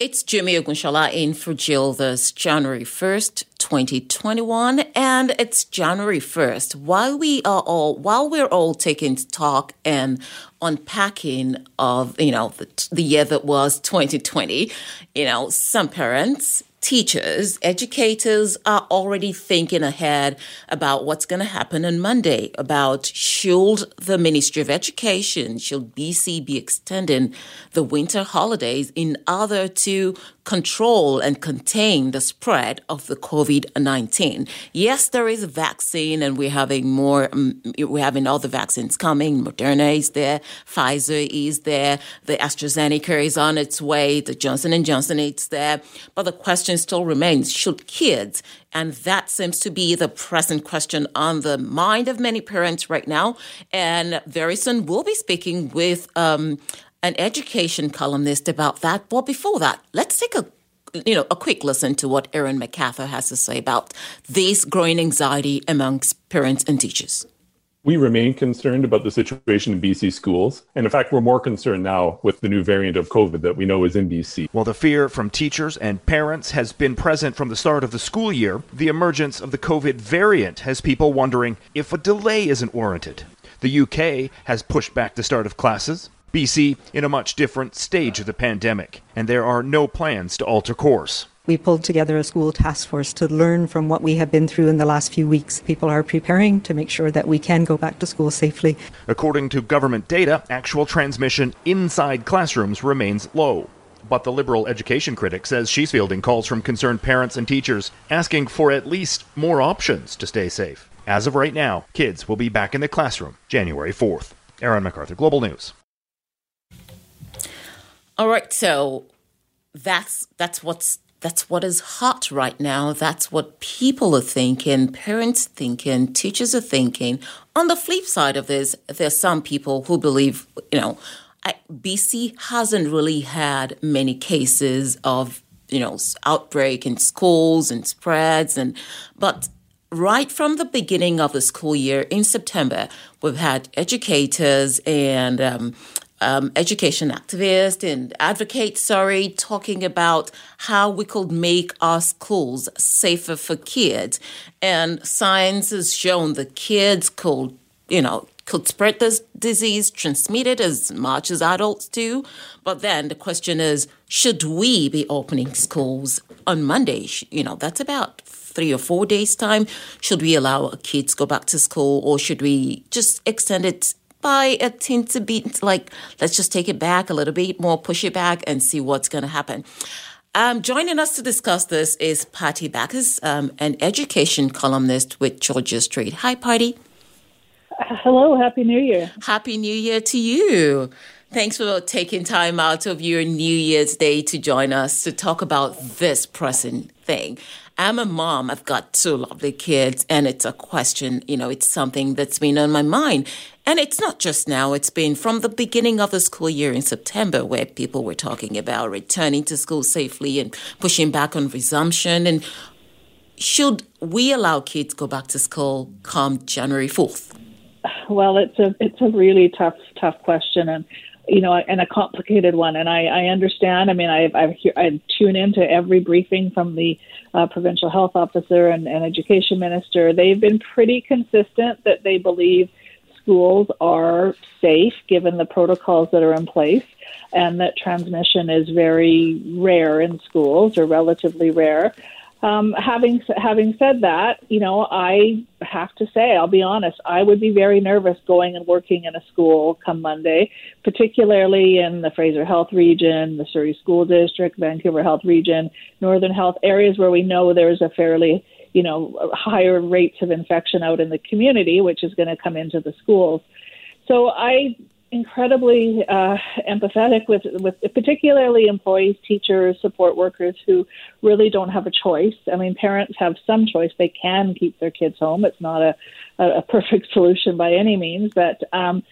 It's Jimmy Ogunshola in for Jill this January 1st, 2021. And it's January 1st. While we are all, while we're all taking stock and unpacking of, you know, the, the year that was 2020, you know, some parents teachers, educators are already thinking ahead about what's going to happen on Monday, about should the Ministry of Education, should BC be extending the winter holidays in order to control and contain the spread of the COVID-19. Yes, there is a vaccine and we're having more, um, we're having other vaccines coming. Moderna is there, Pfizer is there, the AstraZeneca is on its way, the Johnson & Johnson is there. But the question still remains, should kids and that seems to be the present question on the mind of many parents right now. And very soon we'll be speaking with um, an education columnist about that. But before that, let's take a you know a quick listen to what Aaron McArthur has to say about this growing anxiety amongst parents and teachers. We remain concerned about the situation in BC schools. And in fact, we're more concerned now with the new variant of COVID that we know is in BC. While the fear from teachers and parents has been present from the start of the school year, the emergence of the COVID variant has people wondering if a delay isn't warranted. The UK has pushed back the start of classes. BC in a much different stage of the pandemic, and there are no plans to alter course. We pulled together a school task force to learn from what we have been through in the last few weeks. People are preparing to make sure that we can go back to school safely. According to government data, actual transmission inside classrooms remains low. But the Liberal education critic says she's fielding calls from concerned parents and teachers asking for at least more options to stay safe. As of right now, kids will be back in the classroom January 4th. Aaron McArthur, Global News. All right, so that's that's what's that's what is hot right now. That's what people are thinking, parents thinking, teachers are thinking. On the flip side of this, there's some people who believe, you know, BC hasn't really had many cases of, you know, outbreak in schools and spreads and but right from the beginning of the school year in September, we've had educators and um, um, education activist and advocate, sorry, talking about how we could make our schools safer for kids. And science has shown the kids could, you know, could spread this disease, transmit it as much as adults do. But then the question is, should we be opening schools on Monday? You know, that's about three or four days' time. Should we allow kids go back to school or should we just extend it by a teensy bit, like let's just take it back a little bit more, push it back, and see what's going to happen. Um, joining us to discuss this is Patti Bacchus, um, an education columnist with Georgia Straight. Hi, Patti. Hello, Happy New Year. Happy New Year to you. Thanks for taking time out of your New Year's Day to join us to talk about this pressing thing. I'm a mom. I've got two lovely kids, and it's a question, you know, it's something that's been on my mind. And it's not just now, it's been from the beginning of the school year in September where people were talking about returning to school safely and pushing back on resumption. And should we allow kids go back to school come January 4th? Well, it's a it's a really tough tough question, and you know, and a complicated one. And I, I understand. I mean, I I, I tune into every briefing from the uh, provincial health officer and, and education minister. They've been pretty consistent that they believe schools are safe given the protocols that are in place and that transmission is very rare in schools or relatively rare. Um, having having said that, you know, I have to say, I'll be honest, I would be very nervous going and working in a school come Monday, particularly in the Fraser Health Region, the Surrey School District, Vancouver Health Region, Northern Health areas where we know there's a fairly you know, higher rates of infection out in the community, which is going to come into the schools. So I incredibly uh, empathetic with with particularly employees, teachers, support workers who really don't have a choice. I mean, parents have some choice; they can keep their kids home. It's not a a, perfect solution by any means, but um,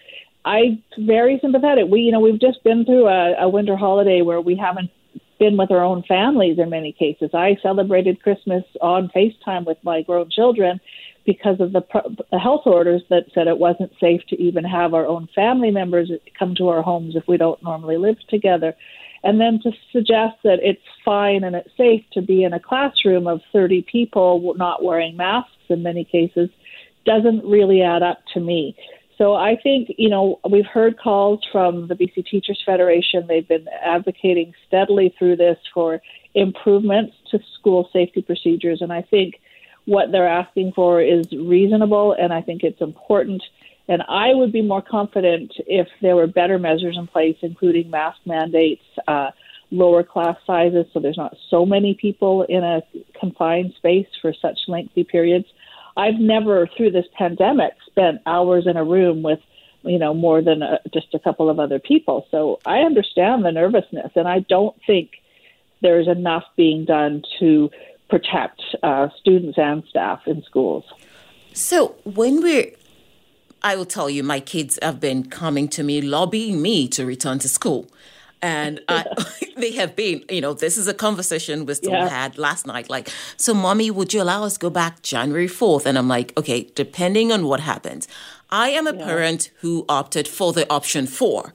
I'm very sympathetic. We, you know, we've just been through a, a winter holiday where we haven't been with our own families in many cases. I celebrated Christmas on FaceTime with my grown children because of the, the health orders that said it wasn't safe to even have our own family members come to our homes if we don't normally live together. And then to suggest that it's fine and it's safe to be in a classroom of 30 people not wearing masks in many cases doesn't really add up to me. So I think, you know, we've heard calls from the BC Teachers Federation. They've been advocating steadily through this for improvements to school safety procedures. And I think what they're asking for is reasonable, and I think it's important. And I would be more confident if there were better measures in place, including mask mandates, uh, lower class sizes, so there's not so many people in a confined space for such lengthy periods. I've never, through this pandemic, spent hours in a room with, you know, more than a, just a couple of other people. So I understand the nervousness, and I don't think there's enough being done to protect uh, students and staff in schools. So when we're I will tell you, my kids have been coming to me, lobbying me to return to school. And I, they have been, you know, this is a conversation we still yeah. had last night. Like, so mommy, would you allow us to go back January 4th? And I'm like, okay, depending on what happens. I am a yeah. parent who opted for the option four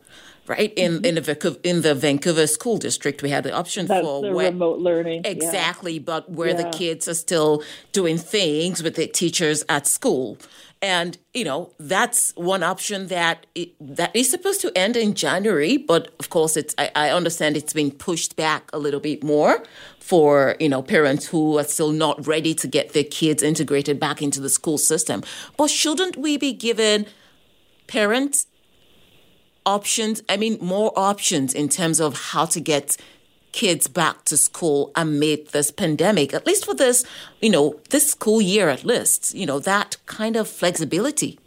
right in mm-hmm. in the in the Vancouver school district we had the option That's for the where, remote learning exactly yeah. but where yeah. the kids are still doing things with the teachers at school and you know that's one option that it, that is supposed to end in January, but of course it's I, I, understand it's been pushed back a little bit more for you know parents who are still not ready to get their kids integrated back into the school system. But shouldn't we be given parents options? I mean, more options in terms of how to get kids back to school amid this pandemic, at least for this, you know, this school year at least, you know, that kind of flexibility.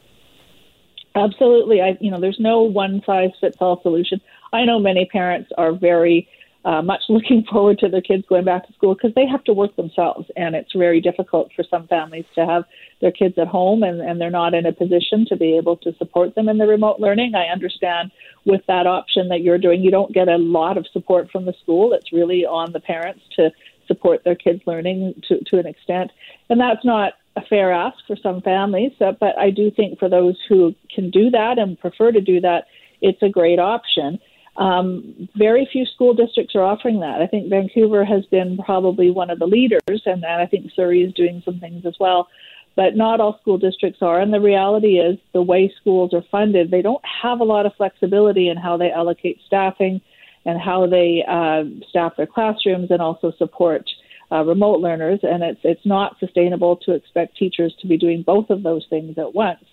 Absolutely. I, you know, there's no one size fits all solution. I know many parents are very uh, much looking forward to their kids going back to school because they have to work themselves, and it's very difficult for some families to have their kids at home and, and they're not in a position to be able to support them in the remote learning. I understand with that option that you're doing, you don't get a lot of support from the school. It's really on the parents to support their kids' learning to, to an extent, and that's not a fair ask for some families. Uh, but I do think for those who can do that and prefer to do that, it's a great option. Um, very few school districts are offering that. I think Vancouver has been probably one of the leaders, and, and I think Surrey is doing some things as well. But not all school districts are. And the reality is, the way schools are funded, they don't have a lot of flexibility in how they allocate staffing and how they uh, staff their classrooms and also support uh, remote learners. And it's, it's not sustainable to expect teachers to be doing both of those things at once.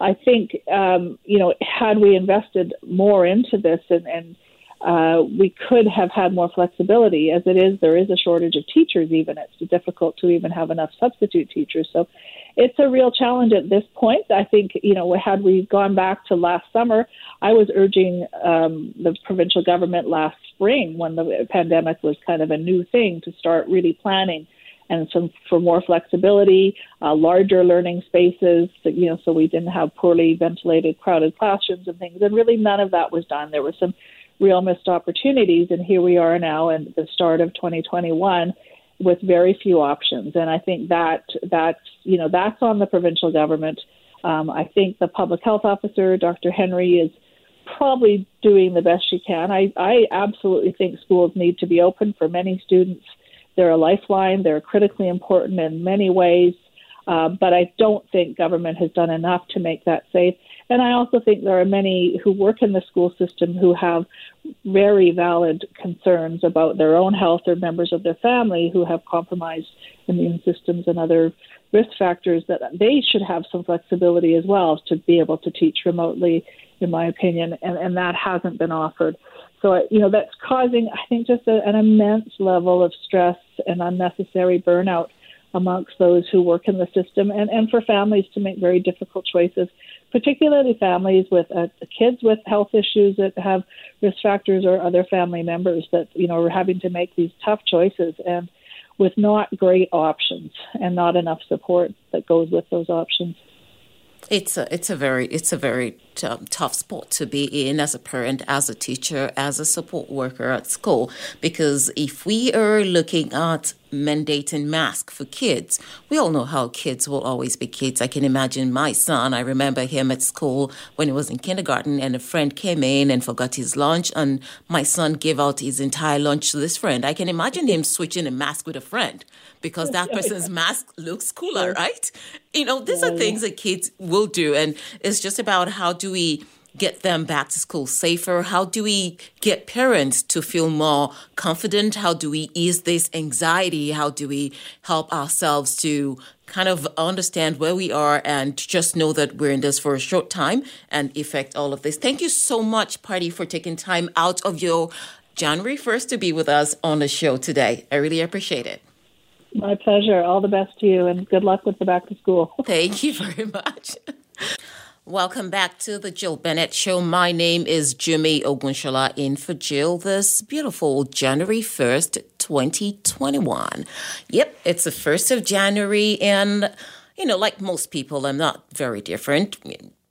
I think, um, you know, had we invested more into this and, and uh, we could have had more flexibility. As it is, there is a shortage of teachers, even. It's difficult to even have enough substitute teachers. So it's a real challenge at this point. I think, you know, had we gone back to last summer, I was urging um, the provincial government last spring when the pandemic was kind of a new thing to start really planning and some for more flexibility, uh, larger learning spaces, you know, so we didn't have poorly ventilated, crowded classrooms and things. And really, none of that was done. There were some real missed opportunities, and here we are now in the start of 2021 with very few options. And I think that that's you know that's on the provincial government. Um, I think the public health officer, Dr. Henry, is probably doing the best she can. I, I absolutely think schools need to be open for many students they're a lifeline. They're critically important in many ways. Uh, but I don't think government has done enough to make that safe. And I also think there are many who work in the school system who have very valid concerns about their own health or members of their family who have compromised immune systems and other risk factors that they should have some flexibility as well to be able to teach remotely, in my opinion, and, and that hasn't been offered. So, you know, that's causing, I think, just a, an immense level of stress and unnecessary burnout amongst those who work in the system and, and for families to make very difficult choices, particularly families with uh, kids with health issues that have risk factors or other family members that, you know, are having to make these tough choices and with not great options and not enough support that goes with those options. It's a it's a very it's a very t- tough spot to be in as a parent, as a teacher, as a support worker at school. Because if we are looking at mandating masks for kids. We all know how kids will always be kids. I can imagine my son. I remember him at school when he was in kindergarten, and a friend came in and forgot his lunch, and my son gave out his entire lunch to this friend. I can imagine him switching a mask with a friend because that person's mask looks cooler, right? You know, these are things that kids will do, and it's just about how do we get them back to school safer? How do we get parents to feel more confident? How do we ease this anxiety? How do we help ourselves to kind of understand where we are and just know that we're in this for a short time and effect all of this? Thank you so much, Patti, for taking time out of your January 1st to be with us on the show today. I really appreciate it. My pleasure. All the best to you and good luck with the back to school. Thank you very much. Welcome back to the Jill Bennett Show. My name is Jimmy Ogunshola in for Jill this beautiful January 1st, 2021. Yep, it's the 1st of January, and, you know, like most people, I'm not very different.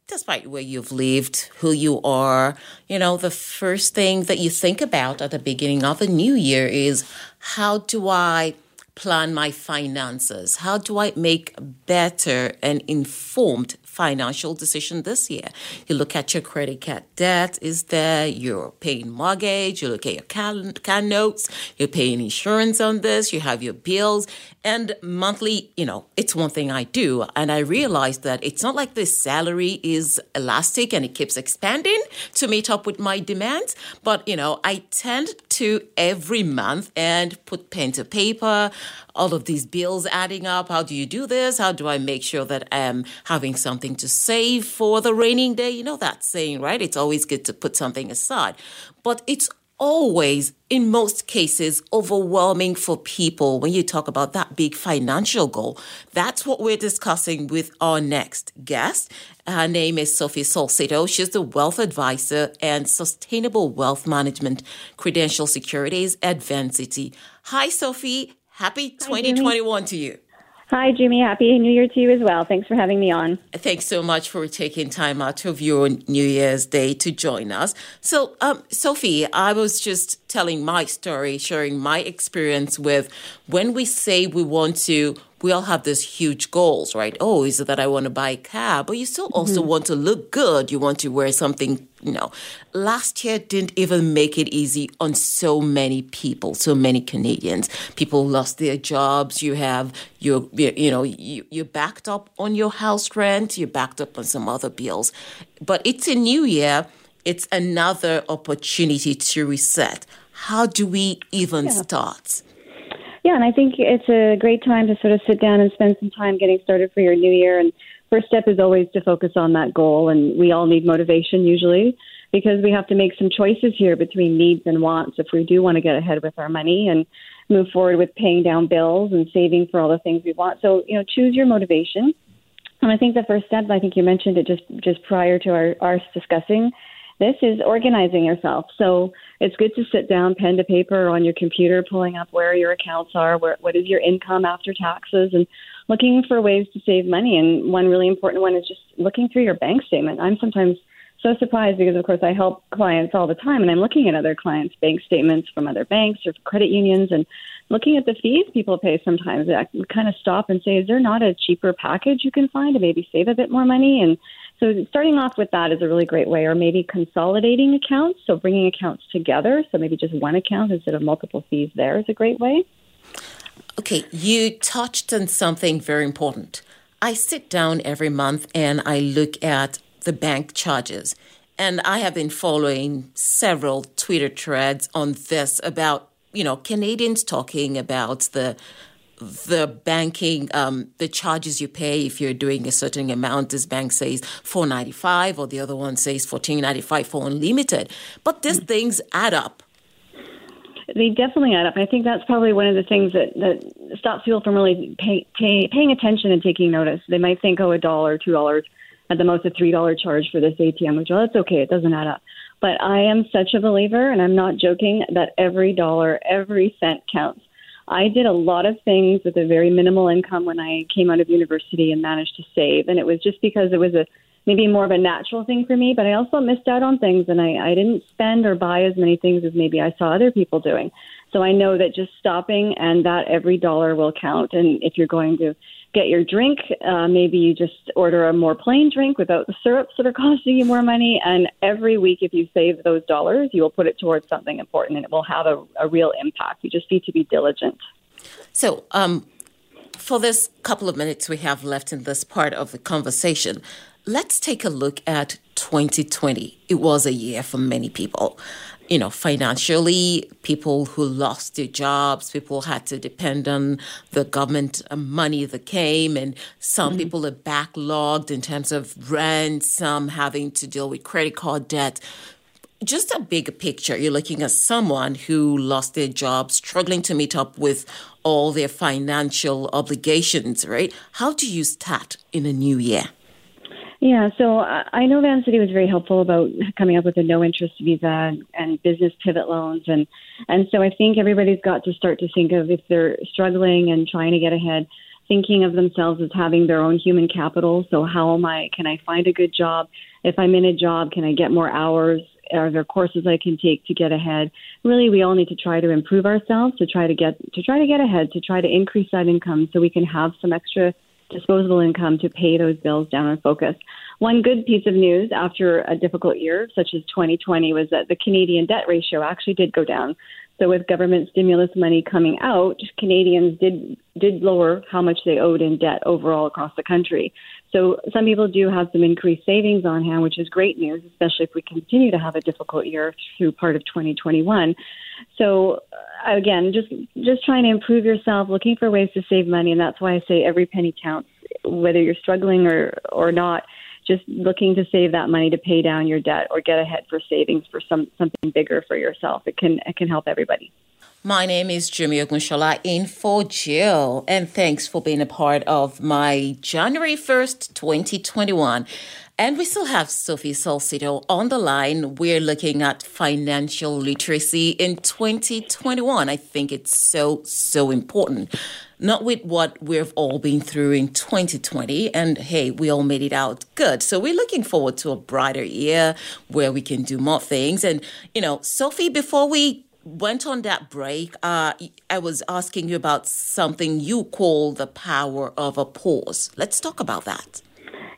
Despite where you've lived, who you are, you know, the first thing that you think about at the beginning of a new year is how do I plan my finances? How do I make better and informed financial decision this year. You look at your credit card debt is there, you're paying mortgage, you look at your car, car notes, you're paying insurance on this, you have your bills, and monthly, you know, it's one thing I do. And I realized that it's not like this salary is elastic and it keeps expanding to meet up with my demands. But, you know, I tend to every month and put pen to paper, all of these bills adding up. How do you do this? How do I make sure that I'm having something to save for the raining day? You know that saying, right? It's always good to put something aside. But it's always, in most cases, overwhelming for people when you talk about that big financial goal. That's what we're discussing with our next guest. Her name is Sophie Salcedo. She's the wealth advisor and sustainable wealth management credential securities at Vancity. Hi, Sophie. Happy 2021 to you. Hi, Jimmy. Happy New Year to you as well. Thanks for having me on. Thanks so much for taking time out of your New Year's Day to join us. So, um, Sophie, I was just telling my story, sharing my experience with when we say we want to we all have these huge goals, right? Oh, is it that I want to buy a car? But you still also mm-hmm. want to look good. You want to wear something, you know. Last year didn't even make it easy on so many people, so many Canadians. People lost their jobs. You have your, you know, you, you're backed up on your house rent. You're backed up on some other bills. But it's a new year. It's another opportunity to reset. How do we even yeah. start? Yeah, and I think it's a great time to sort of sit down and spend some time getting started for your new year. And first step is always to focus on that goal. And we all need motivation usually because we have to make some choices here between needs and wants if we do want to get ahead with our money and move forward with paying down bills and saving for all the things we want. So, you know, choose your motivation. And I think the first step, I think you mentioned it just just prior to our, our discussing this is organizing yourself. So it's good to sit down, pen to paper on your computer, pulling up where your accounts are, where, what is your income after taxes, and looking for ways to save money. And one really important one is just looking through your bank statement. I'm sometimes so surprised because, of course, I help clients all the time, and I'm looking at other clients' bank statements from other banks or credit unions, and looking at the fees people pay. Sometimes I kind of stop and say, "Is there not a cheaper package you can find to maybe save a bit more money?" And so starting off with that is a really great way, or maybe consolidating accounts, so bringing accounts together. So maybe just one account instead of multiple fees there is a great way. Okay, you touched on something very important. I sit down every month and I look at the bank charges. And I have been following several Twitter threads on this about, you know, Canadians talking about the the banking, um, the charges you pay if you're doing a certain amount. This bank says four ninety five, or the other one says fourteen ninety five for unlimited. But these mm. things add up. They definitely add up. I think that's probably one of the things that, that stops people from really pay, pay, paying attention and taking notice. They might think, oh, a dollar, two dollars, at the most a three dollar charge for this ATM, which well, that's okay. It doesn't add up. But I am such a believer, and I'm not joking, that every dollar, every cent counts. I did a lot of things with a very minimal income when I came out of university and managed to save. And it was just because it was a maybe more of a natural thing for me, but I also missed out on things and I, I didn't spend or buy as many things as maybe I saw other people doing. So I know that just stopping and that every dollar will count. And if you're going to get your drink, uh, maybe you just order a more plain drink without the syrups that are costing you more money. And every week, if you save those dollars, you will put it towards something important and it will have a, a real impact. You just need to be diligent. So, um, for this couple of minutes we have left in this part of the conversation, let's take a look at 2020. It was a year for many people. You know, financially, people who lost their jobs, people had to depend on the government uh, money that came, and some mm-hmm. people are backlogged in terms of rent, some having to deal with credit card debt just a bigger picture, you're looking at someone who lost their job, struggling to meet up with all their financial obligations, right? How do you start in a new year? Yeah, so I know Vancity was very helpful about coming up with a no interest visa and business pivot loans and and so I think everybody's got to start to think of if they're struggling and trying to get ahead, thinking of themselves as having their own human capital. So how am I can I find a good job? If I'm in a job, can I get more hours? Are there courses I can take to get ahead? Really, we all need to try to improve ourselves to try to get to try to get ahead, to try to increase that income so we can have some extra disposable income to pay those bills down and focus. One good piece of news after a difficult year, such as 2020, was that the Canadian debt ratio actually did go down. So with government stimulus money coming out, Canadians did did lower how much they owed in debt overall across the country. So some people do have some increased savings on hand, which is great news, especially if we continue to have a difficult year through part of 2021. So uh, again, just just trying to improve yourself, looking for ways to save money, and that's why I say every penny counts, whether you're struggling or or not. Just looking to save that money to pay down your debt or get ahead for savings for some something bigger for yourself. It can it can help everybody. My name is Jimmy Ogunshola in for Jill, and thanks for being a part of my January 1st, 2021. And we still have Sophie Salcido on the line. We're looking at financial literacy in 2021. I think it's so, so important. Not with what we've all been through in 2020. And hey, we all made it out good. So we're looking forward to a brighter year where we can do more things. And, you know, Sophie, before we went on that break, uh, I was asking you about something you call the power of a pause. Let's talk about that.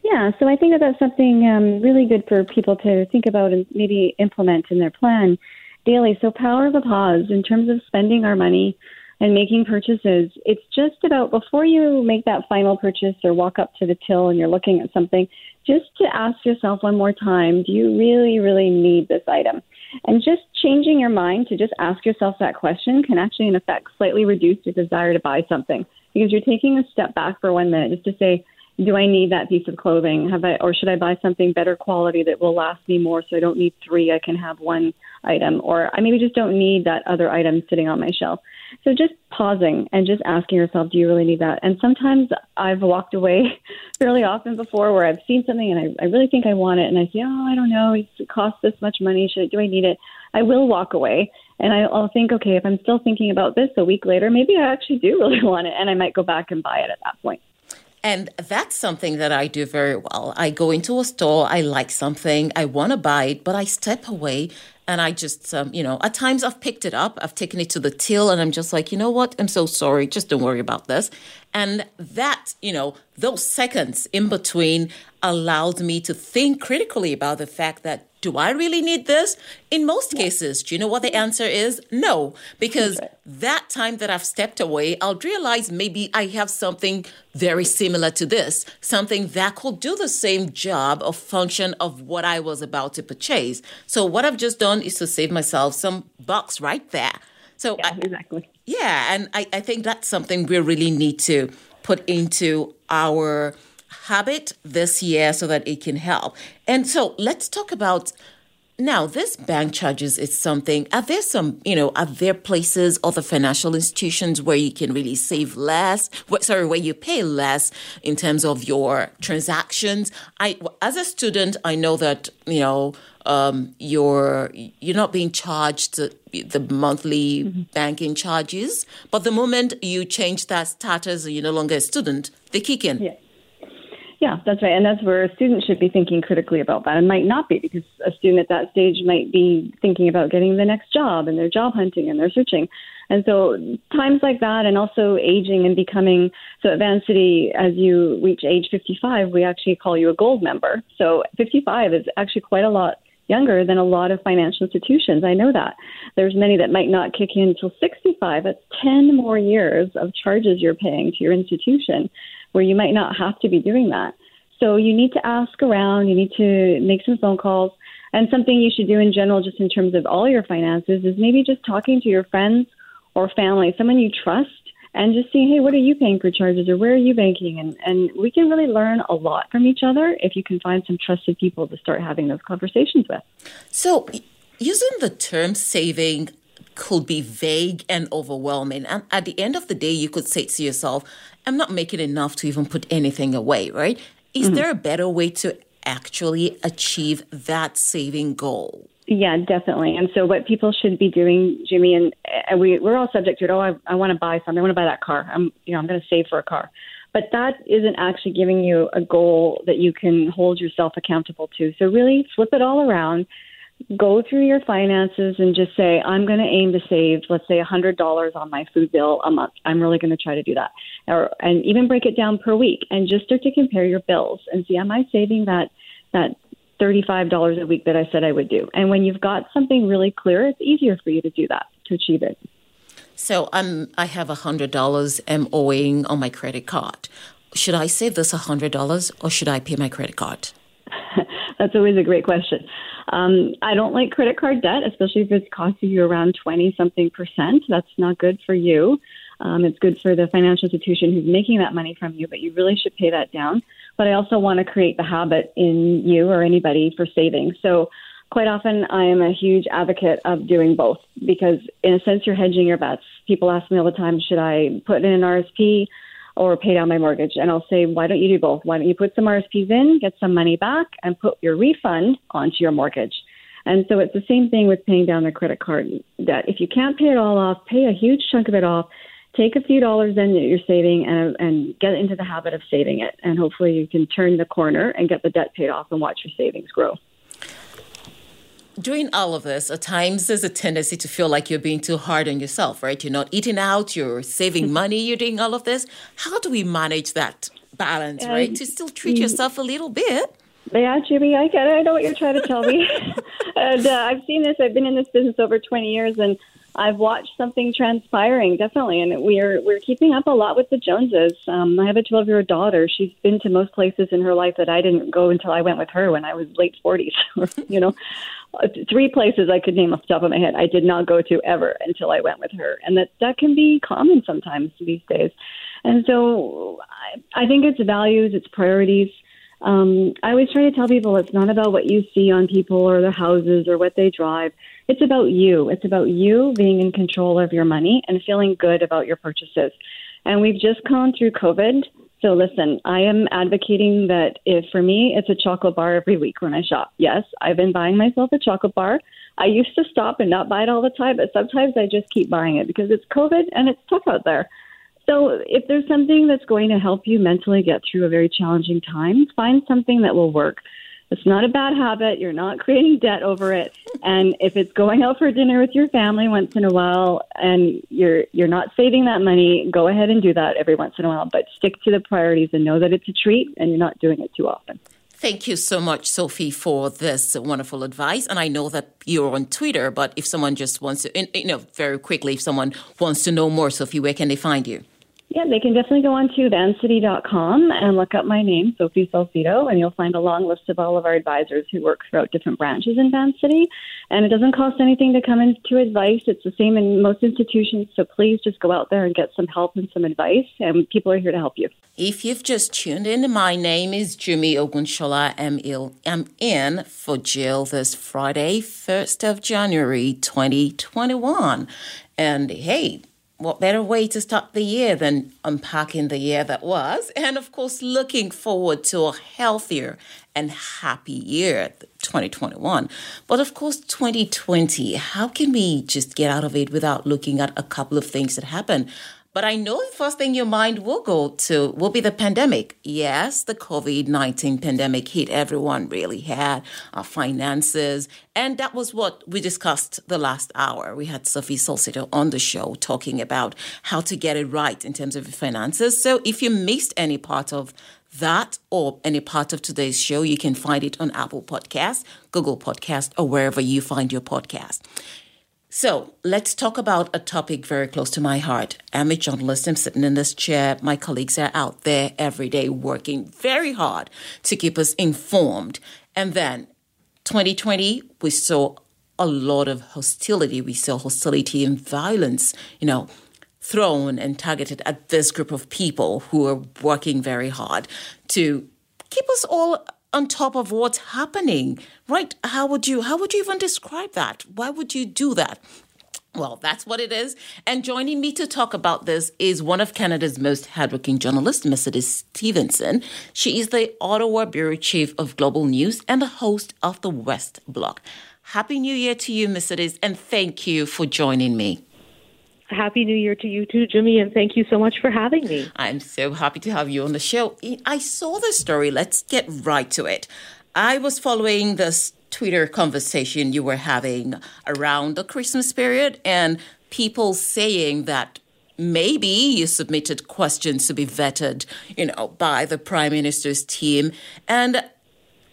Yeah, so I think that that's something um, really good for people to think about and maybe implement in their plan daily. So, power of a pause in terms of spending our money and making purchases. It's just about before you make that final purchase or walk up to the till and you're looking at something, just to ask yourself one more time do you really, really need this item? And just changing your mind to just ask yourself that question can actually, in effect, slightly reduce your desire to buy something. Because you're taking a step back for one minute just to say, do I need that piece of clothing? Have I, or should I buy something better quality that will last me more so I don't need three, I can have one item, or I maybe just don't need that other item sitting on my shelf. So just pausing and just asking yourself, do you really need that? And sometimes I've walked away fairly often before where I've seen something and I, I really think I want it, and I say, oh, I don't know, it costs this much money. Should do I need it? I will walk away and I'll think, okay, if I'm still thinking about this a week later, maybe I actually do really want it, and I might go back and buy it at that point. And that's something that I do very well. I go into a store, I like something, I want to buy it, but I step away and I just, um, you know, at times I've picked it up, I've taken it to the till, and I'm just like, you know what? I'm so sorry. Just don't worry about this. And that, you know, those seconds in between allowed me to think critically about the fact that do I really need this? In most cases, do you know what the answer is? No, because that time that I've stepped away, I'll realize maybe I have something very similar to this, something that could do the same job or function of what I was about to purchase. So what I've just done is to save myself some bucks right there. So yeah, I, exactly. Yeah, and I, I think that's something we really need to put into our habit this year so that it can help. And so let's talk about now this bank charges is something are there some you know are there places other financial institutions where you can really save less sorry where you pay less in terms of your transactions i as a student i know that you know um, you're you're not being charged the monthly mm-hmm. banking charges but the moment you change that status you're no longer a student they kick in yeah. Yeah, that's right. And that's where a student should be thinking critically about that and might not be because a student at that stage might be thinking about getting the next job and they're job hunting and they're searching. And so times like that, and also aging and becoming so at Vancity, as you reach age 55, we actually call you a gold member. So 55 is actually quite a lot younger than a lot of financial institutions. I know that. There's many that might not kick in until 65. That's 10 more years of charges you're paying to your institution where you might not have to be doing that. So you need to ask around, you need to make some phone calls. And something you should do in general, just in terms of all your finances, is maybe just talking to your friends or family, someone you trust, and just seeing, hey, what are you paying for charges or where are you banking? And, and we can really learn a lot from each other if you can find some trusted people to start having those conversations with. So, using the term saving could be vague and overwhelming. And at the end of the day, you could say to yourself, I'm not making enough to even put anything away, right? Is mm-hmm. there a better way to actually achieve that saving goal? Yeah, definitely. And so, what people should be doing, Jimmy, and, and we we're all subject to it. Oh, I, I want to buy something. I want to buy that car. I'm, you know, I'm going to save for a car. But that isn't actually giving you a goal that you can hold yourself accountable to. So really, flip it all around. Go through your finances and just say, I'm going to aim to save, let's say, $100 on my food bill a month. I'm really going to try to do that. Or, and even break it down per week and just start to compare your bills and see, am I saving that that $35 a week that I said I would do. And when you've got something really clear, it's easier for you to do that, to achieve it. So um, I have $100 I'm owing on my credit card. Should I save this $100 or should I pay my credit card? That's always a great question. Um, I don't like credit card debt, especially if it's costing you around 20 something percent. That's not good for you. Um, it's good for the financial institution who's making that money from you, but you really should pay that down but I also want to create the habit in you or anybody for saving. So quite often I am a huge advocate of doing both because in a sense you're hedging your bets. People ask me all the time, should I put in an RSP or pay down my mortgage? And I'll say, why don't you do both? Why don't you put some RSPs in, get some money back, and put your refund onto your mortgage? And so it's the same thing with paying down the credit card debt. If you can't pay it all off, pay a huge chunk of it off take a few dollars then that you're saving and, and get into the habit of saving it. And hopefully you can turn the corner and get the debt paid off and watch your savings grow. During all of this, at times there's a tendency to feel like you're being too hard on yourself, right? You're not eating out, you're saving money, you're doing all of this. How do we manage that balance, right? To still treat mm. yourself a little bit. Yeah, Jimmy, I get it. I know what you're trying to tell me. and uh, I've seen this. I've been in this business over 20 years, and I've watched something transpiring definitely, and we're we're keeping up a lot with the Joneses. Um, I have a 12 year old daughter. She's been to most places in her life that I didn't go until I went with her when I was late 40s. you know, three places I could name off the top of my head I did not go to ever until I went with her, and that that can be common sometimes these days. And so I, I think it's values, it's priorities. Um, I always try to tell people it's not about what you see on people or their houses or what they drive it's about you. It's about you being in control of your money and feeling good about your purchases. And we've just gone through COVID. So listen, I am advocating that if for me it's a chocolate bar every week when I shop. Yes, I've been buying myself a chocolate bar. I used to stop and not buy it all the time, but sometimes I just keep buying it because it's COVID and it's tough out there. So if there's something that's going to help you mentally get through a very challenging time, find something that will work. It's not a bad habit. You're not creating debt over it. And if it's going out for dinner with your family once in a while and you're you're not saving that money, go ahead and do that every once in a while, but stick to the priorities and know that it's a treat and you're not doing it too often. Thank you so much, Sophie, for this wonderful advice. And I know that you're on Twitter, but if someone just wants to, you know, very quickly, if someone wants to know more, Sophie, where can they find you? Yeah, they can definitely go on to vancity.com and look up my name, Sophie Salcido, and you'll find a long list of all of our advisors who work throughout different branches in Vancity. And it doesn't cost anything to come into advice. It's the same in most institutions, so please just go out there and get some help and some advice, and people are here to help you. If you've just tuned in, my name is Jimmy Ogunshola. I'm in for Jill this Friday, 1st of January 2021. And hey, what better way to start the year than unpacking the year that was? And of course, looking forward to a healthier and happy year, 2021. But of course, 2020, how can we just get out of it without looking at a couple of things that happened? But I know the first thing your mind will go to will be the pandemic. Yes, the COVID 19 pandemic hit everyone really had, our finances. And that was what we discussed the last hour. We had Sophie Solcito on the show talking about how to get it right in terms of your finances. So if you missed any part of that or any part of today's show, you can find it on Apple Podcast, Google Podcast, or wherever you find your podcast. So let's talk about a topic very close to my heart. I'm a journalist. I'm sitting in this chair. My colleagues are out there every day working very hard to keep us informed. And then 2020, we saw a lot of hostility. We saw hostility and violence, you know, thrown and targeted at this group of people who are working very hard to keep us all on top of what's happening right how would you how would you even describe that why would you do that well, that's what it is. And joining me to talk about this is one of Canada's most hardworking journalists, Mercedes Stephenson. She is the Ottawa Bureau Chief of Global News and the host of the West Block. Happy New Year to you, Mercedes, and thank you for joining me. Happy New Year to you too, Jimmy, and thank you so much for having me. I'm so happy to have you on the show. I saw the story. Let's get right to it. I was following this Twitter conversation you were having around the Christmas period and people saying that maybe you submitted questions to be vetted, you know, by the prime minister's team and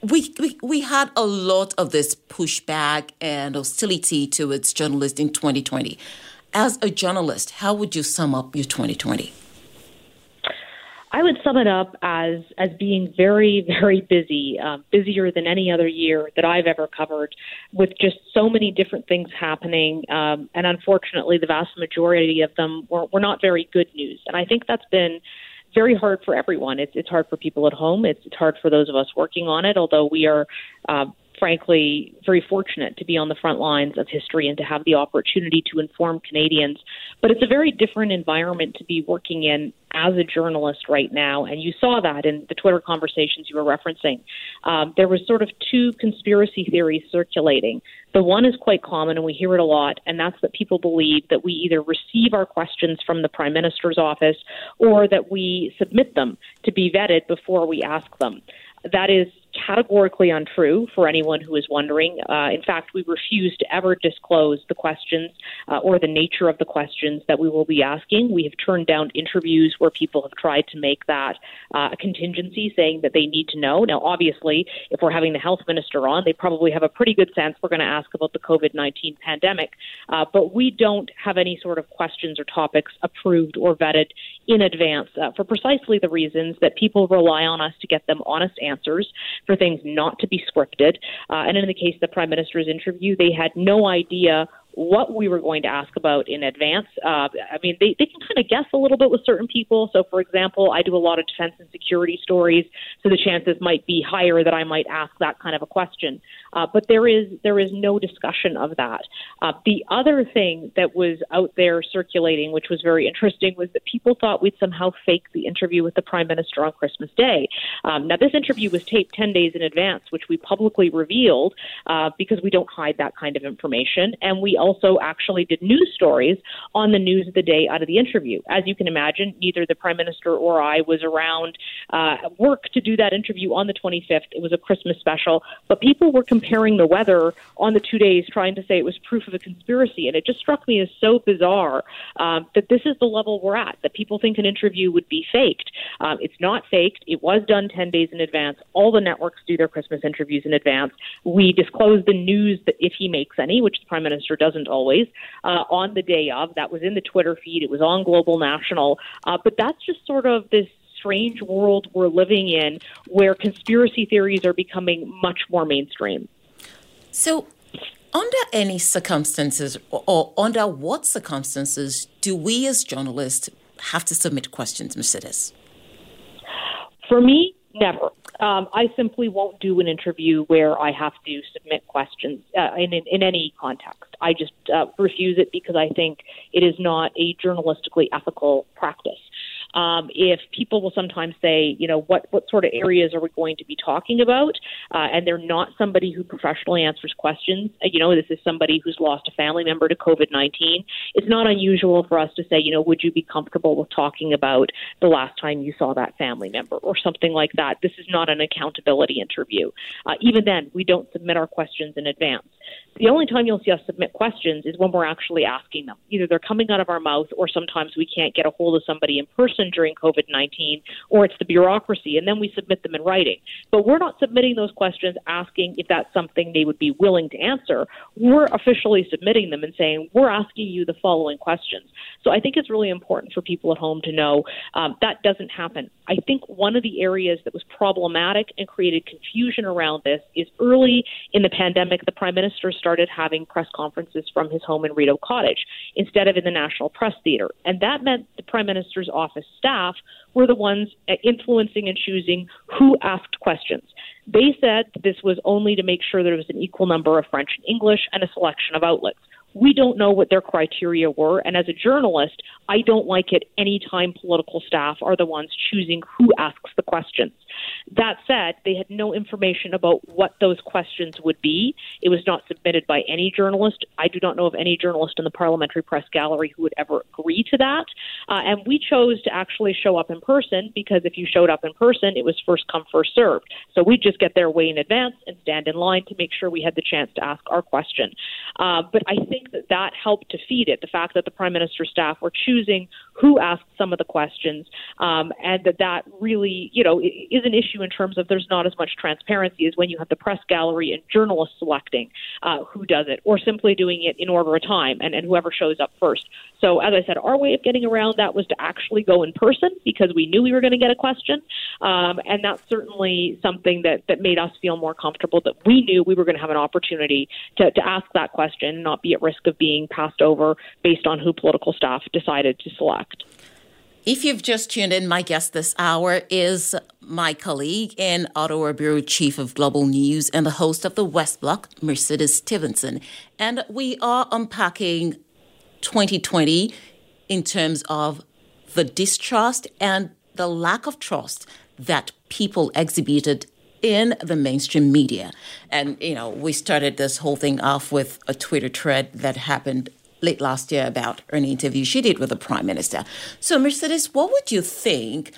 we, we, we had a lot of this pushback and hostility towards journalists in 2020 as a journalist, how would you sum up your 2020? I would sum it up as as being very very busy, uh, busier than any other year that I've ever covered, with just so many different things happening, um, and unfortunately, the vast majority of them were, were not very good news. And I think that's been very hard for everyone. It's it's hard for people at home. It's it's hard for those of us working on it. Although we are uh, frankly, very fortunate to be on the front lines of history and to have the opportunity to inform Canadians. But it's a very different environment to be working in as a journalist right now, and you saw that in the Twitter conversations you were referencing. Um, there was sort of two conspiracy theories circulating. The one is quite common, and we hear it a lot, and that's that people believe that we either receive our questions from the Prime Minister's office or that we submit them to be vetted before we ask them. That is categorically untrue for anyone who is wondering. Uh, in fact, we refuse to ever disclose the questions uh, or the nature of the questions that we will be asking. We have turned down interviews where people have tried to make that uh, a contingency, saying that they need to know. Now, obviously, if we're having the health minister on, they probably have a pretty good sense we're going to ask about the COVID 19 pandemic. Uh, but we don't have any sort of questions or topics approved or vetted in advance uh, for precisely the reasons that people rely on us to get them honest answers for things not to be scripted. Uh, and in the case of the Prime Minister's interview, they had no idea what we were going to ask about in advance. Uh, I mean, they, they can kind of guess a little bit with certain people. So, for example, I do a lot of defense and security stories, so the chances might be higher that I might ask that kind of a question. Uh, but there is there is no discussion of that. Uh, the other thing that was out there circulating, which was very interesting, was that people thought we'd somehow fake the interview with the prime minister on Christmas Day. Um, now, this interview was taped ten days in advance, which we publicly revealed uh, because we don't hide that kind of information, and we also actually did news stories on the news of the day out of the interview. As you can imagine, neither the Prime Minister or I was around uh, work to do that interview on the 25th. It was a Christmas special, but people were comparing the weather on the two days, trying to say it was proof of a conspiracy. And it just struck me as so bizarre um, that this is the level we're at, that people think an interview would be faked. Um, it's not faked. It was done 10 days in advance. All the networks do their Christmas interviews in advance. We disclose the news that if he makes any, which the Prime Minister doesn't doesn't always, uh, on the day of. That was in the Twitter feed. It was on Global National. Uh, but that's just sort of this strange world we're living in where conspiracy theories are becoming much more mainstream. So, under any circumstances, or under what circumstances, do we as journalists have to submit questions, Mercedes? For me, never. Um, I simply won't do an interview where I have to submit questions uh, in, in, in any context. I just uh, refuse it because I think it is not a journalistically ethical practice. Um, if people will sometimes say, you know, what what sort of areas are we going to be talking about, uh, and they're not somebody who professionally answers questions. Uh, you know, this is somebody who's lost a family member to COVID nineteen. It's not unusual for us to say, you know, would you be comfortable with talking about the last time you saw that family member or something like that? This is not an accountability interview. Uh, even then, we don't submit our questions in advance. The only time you'll see us submit questions is when we're actually asking them. Either they're coming out of our mouth, or sometimes we can't get a hold of somebody in person during COVID 19, or it's the bureaucracy, and then we submit them in writing. But we're not submitting those questions asking if that's something they would be willing to answer. We're officially submitting them and saying, we're asking you the following questions. So I think it's really important for people at home to know um, that doesn't happen. I think one of the areas that was problematic and created confusion around this is early in the pandemic, the Prime Minister started having press conferences from his home in Rideau Cottage instead of in the National Press Theatre. And that meant the Prime Minister's office staff were the ones uh, influencing and choosing who asked questions. They said this was only to make sure there was an equal number of French and English and a selection of outlets. We don't know what their criteria were, and as a journalist, I don't like it anytime political staff are the ones choosing who asks the questions. That said, they had no information about what those questions would be. It was not submitted by any journalist. I do not know of any journalist in the parliamentary press gallery who would ever agree to that. Uh, and we chose to actually show up in person because if you showed up in person, it was first come, first served. So we just get there way in advance and stand in line to make sure we had the chance to ask our question. Uh, but I think that that helped to feed it. The fact that the prime minister's staff were choosing who asked some of the questions, um, and that that really, you know, is an issue in terms of there's not as much transparency as when you have the press gallery and journalists selecting uh, who does it, or simply doing it in order of time, and, and whoever shows up first. So, as I said, our way of getting around that was to actually go in person because we knew we were going to get a question, um, and that's certainly something that that made us feel more comfortable that we knew we were going to have an opportunity to, to ask that question and not be at risk of being passed over based on who political staff decided to select. If you've just tuned in, my guest this hour is my colleague and Ottawa Bureau Chief of Global News and the host of the West Block, Mercedes Stephenson. And we are unpacking 2020 in terms of the distrust and the lack of trust that people exhibited in the mainstream media. And, you know, we started this whole thing off with a Twitter thread that happened late last year about an interview she did with the prime minister. So, Mercedes, what would you think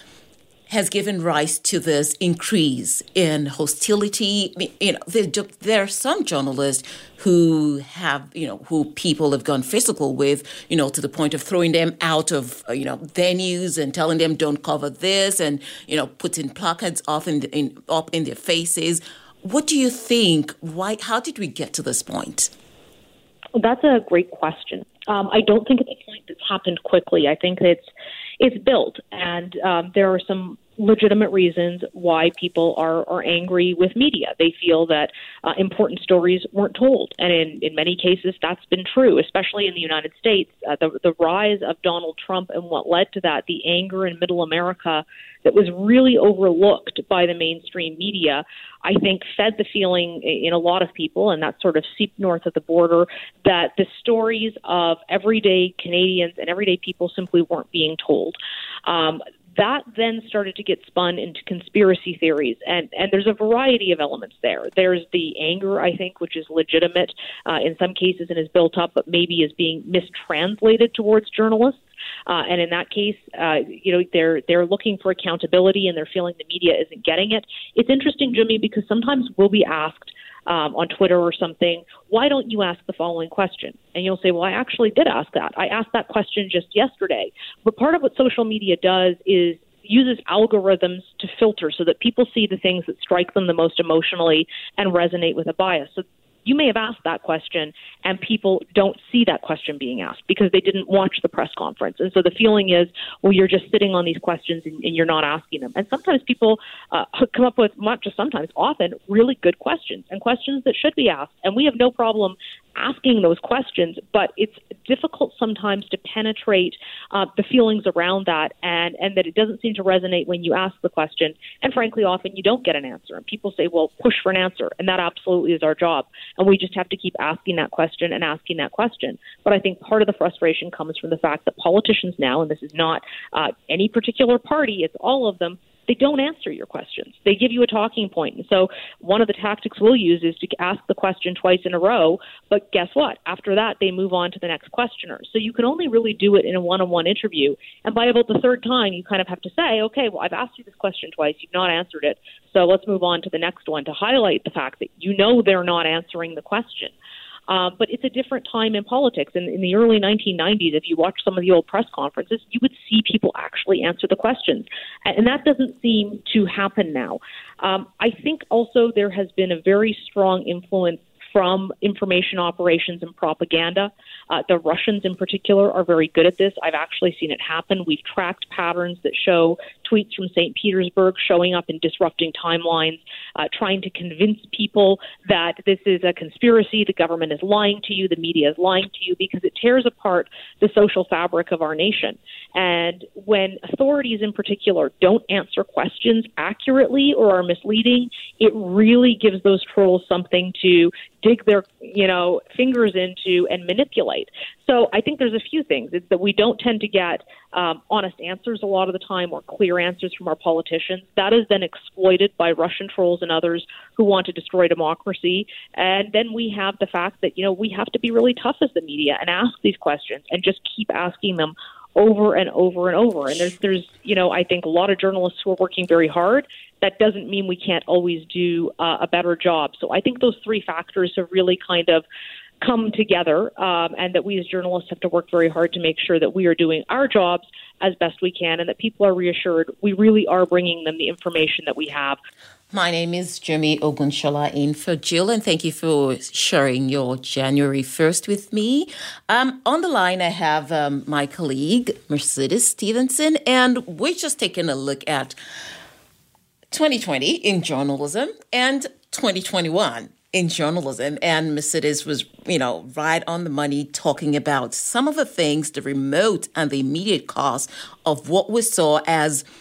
has given rise to this increase in hostility? You know, there, there, are some journalists who have, you know, who people have gone physical with, you know, to the point of throwing them out of, you know, venues and telling them don't cover this, and you know, putting placards off in, in up in their faces. What do you think? Why? How did we get to this point? That's a great question. Um, I don't think it's a point that's happened quickly. I think it's it's built, and um, there are some legitimate reasons why people are, are angry with media. They feel that uh, important stories weren't told. And in, in many cases, that's been true, especially in the United States. Uh, the, the rise of Donald Trump and what led to that, the anger in middle America that was really overlooked by the mainstream media, I think fed the feeling in a lot of people, and that sort of seeped north of the border, that the stories of everyday Canadians and everyday people simply weren't being told. Um, that then started to get spun into conspiracy theories, and and there's a variety of elements there. There's the anger, I think, which is legitimate uh, in some cases and is built up, but maybe is being mistranslated towards journalists. Uh, and in that case, uh, you know, they're they're looking for accountability and they're feeling the media isn't getting it. It's interesting, Jimmy, because sometimes we'll be asked um, on Twitter or something, why don't you ask the following question? And you'll say, well, I actually did ask that. I asked that question just yesterday. But part of what social media does is uses algorithms to filter so that people see the things that strike them the most emotionally and resonate with a bias. So you may have asked that question and people don't see that question being asked because they didn't watch the press conference. And so the feeling is, well, you're just sitting on these questions and, and you're not asking them. And sometimes people uh, come up with, not just sometimes, often, really good questions and questions that should be asked. And we have no problem asking those questions, but it's difficult sometimes to penetrate uh, the feelings around that, and and that it doesn't seem to resonate when you ask the question. And frankly, often you don't get an answer, and people say, "Well, push for an answer," and that absolutely is our job, and we just have to keep asking that question and asking that question. But I think part of the frustration comes from the fact that politicians now, and this is not uh, any particular party, it's all of them they don't answer your questions. They give you a talking point. And so one of the tactics we'll use is to ask the question twice in a row, but guess what? After that, they move on to the next questioner. So you can only really do it in a one on one interview. And by about the third time, you kind of have to say, okay, well, I've asked you this question twice. You've not answered it. So let's move on to the next one to highlight the fact that you know they're not answering the question. Uh, but it's a different time in politics. And in the early 1990s, if you watch some of the old press conferences, you would see people actually answer the questions. And that doesn't seem to happen now. Um, I think also there has been a very strong influence from information operations and propaganda. Uh, the Russians, in particular, are very good at this. I've actually seen it happen. We've tracked patterns that show tweets from St. Petersburg showing up and disrupting timelines, uh, trying to convince people that this is a conspiracy, the government is lying to you, the media is lying to you, because it tears apart the social fabric of our nation. And when authorities, in particular, don't answer questions accurately or are misleading, it really gives those trolls something to dig their you know fingers into and manipulate. So I think there's a few things. It's that we don't tend to get um, honest answers a lot of the time or clear answers from our politicians. That is then exploited by Russian trolls and others who want to destroy democracy. And then we have the fact that you know we have to be really tough as the media and ask these questions and just keep asking them over and over and over. And there's there's you know I think a lot of journalists who are working very hard. That doesn't mean we can't always do uh, a better job. So I think those three factors have really kind of come together, um, and that we as journalists have to work very hard to make sure that we are doing our jobs as best we can, and that people are reassured we really are bringing them the information that we have. My name is Jimmy Ogunshola in for Jill, and thank you for sharing your January 1st with me. Um, on the line, I have um, my colleague, Mercedes Stephenson, and we're just taking a look at 2020 in journalism and 2021 in journalism. And Mercedes was, you know, right on the money talking about some of the things, the remote and the immediate cost of what we saw as –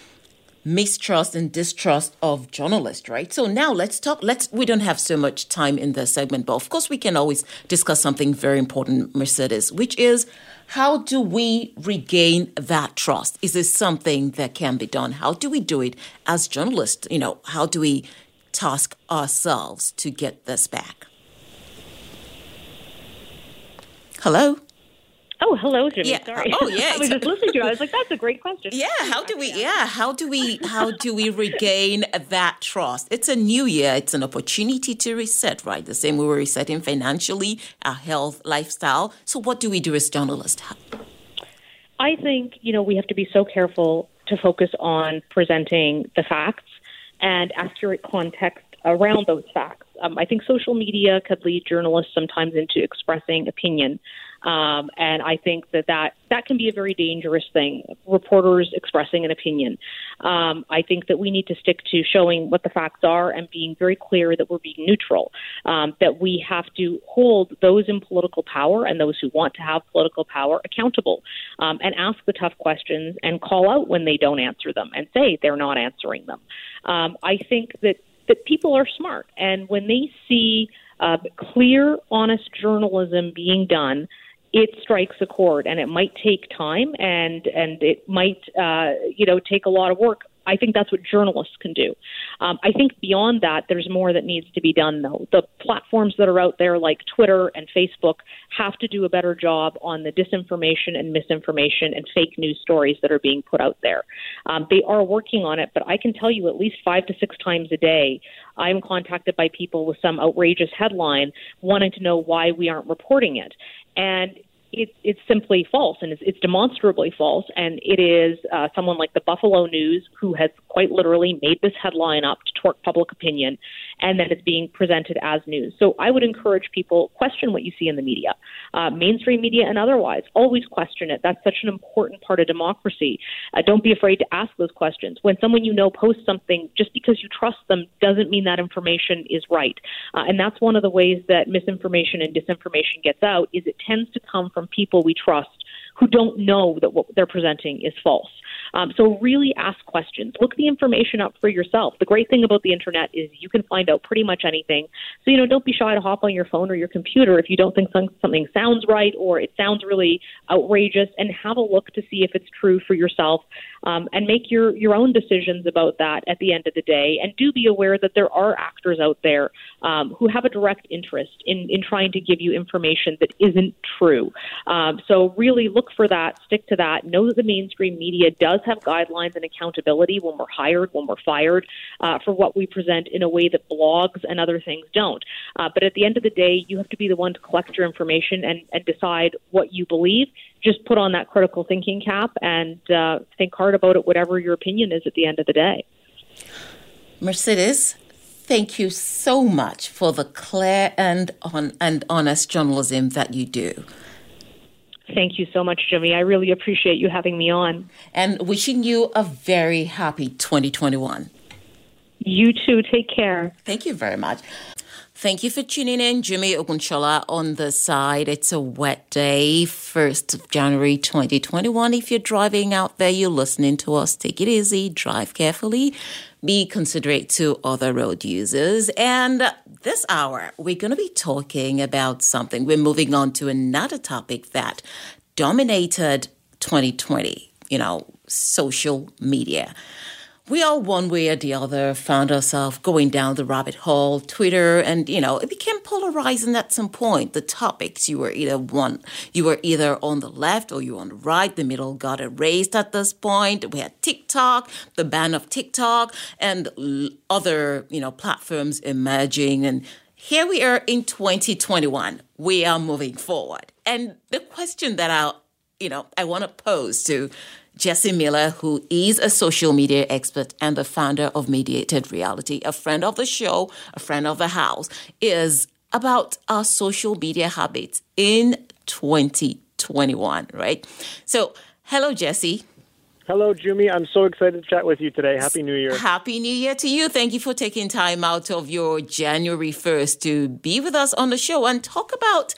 mistrust and distrust of journalists, right? So now let's talk. Let's. We don't have so much time in this segment, but of course we can always discuss something very important, Mercedes, which is how do we regain that trust? Is this something that can be done? How do we do it as journalists? You know, how do we task ourselves to get this back? Hello. Oh, hello, Jimmy. Yeah. Sorry. Oh, yeah. I was just listening to you. I was like, that's a great question. Yeah. How do we? Yeah. How do we? How do we regain that trust? It's a new year. It's an opportunity to reset, right? The same way we're resetting financially, our health, lifestyle. So, what do we do as journalists? I think you know we have to be so careful to focus on presenting the facts and accurate context around those facts. Um, I think social media could lead journalists sometimes into expressing opinion um, and I think that, that that can be a very dangerous thing, reporters expressing an opinion. Um, I think that we need to stick to showing what the facts are and being very clear that we're being neutral, um, that we have to hold those in political power and those who want to have political power accountable um, and ask the tough questions and call out when they don't answer them and say they're not answering them. Um, I think that, that people are smart, and when they see uh, clear, honest journalism being done, it strikes a chord and it might take time and and it might uh, you know take a lot of work I think that's what journalists can do. Um, I think beyond that, there's more that needs to be done, though. The platforms that are out there, like Twitter and Facebook, have to do a better job on the disinformation and misinformation and fake news stories that are being put out there. Um, they are working on it, but I can tell you at least five to six times a day, I'm contacted by people with some outrageous headline wanting to know why we aren't reporting it. And it, it's simply false and it's, it's demonstrably false. And it is uh, someone like the Buffalo News who has quite literally made this headline up to twerk public opinion. and then it's being presented as news. So I would encourage people question what you see in the media, uh, mainstream media and otherwise. Always question it. That's such an important part of democracy. Uh, don't be afraid to ask those questions. When someone you know posts something, just because you trust them doesn't mean that information is right. Uh, and that's one of the ways that misinformation and disinformation gets out is it tends to come from people we trust who don't know that what they're presenting is false. Um, so really ask questions. Look the information up for yourself. The great thing about the internet is you can find out pretty much anything. So you know, don't be shy to hop on your phone or your computer if you don't think something sounds right or it sounds really outrageous, and have a look to see if it's true for yourself, um, and make your your own decisions about that at the end of the day. And do be aware that there are actors out there um, who have a direct interest in in trying to give you information that isn't true. Um, so really look for that, stick to that. Know that the mainstream media does have guidelines and accountability when we're hired, when we're fired, uh, for what we present in a way that blogs and other things don't. Uh, but at the end of the day, you have to be the one to collect your information and, and decide what you believe. Just put on that critical thinking cap and uh, think hard about it, whatever your opinion is at the end of the day. Mercedes, thank you so much for the clear and on and honest journalism that you do. Thank you so much, Jimmy. I really appreciate you having me on. And wishing you a very happy 2021. You too. Take care. Thank you very much. Thank you for tuning in. Jimmy Ogunshola on the side. It's a wet day, 1st of January 2021. If you're driving out there, you're listening to us, take it easy, drive carefully, be considerate to other road users. And this hour, we're going to be talking about something. We're moving on to another topic that dominated 2020, you know, social media we all, one way or the other, found ourselves going down the rabbit hole, Twitter, and you know, it became polarizing at some point. The topics you were either one, you were either on the left or you were on the right. The middle got erased at this point. We had TikTok, the ban of TikTok, and other you know platforms emerging. And here we are in 2021. We are moving forward, and the question that I, you know, I want to pose to Jesse Miller, who is a social media expert and the founder of Mediated Reality, a friend of the show, a friend of the house, is about our social media habits in 2021, right? So, hello, Jesse. Hello, Jimmy. I'm so excited to chat with you today. Happy New Year. Happy New Year to you. Thank you for taking time out of your January 1st to be with us on the show and talk about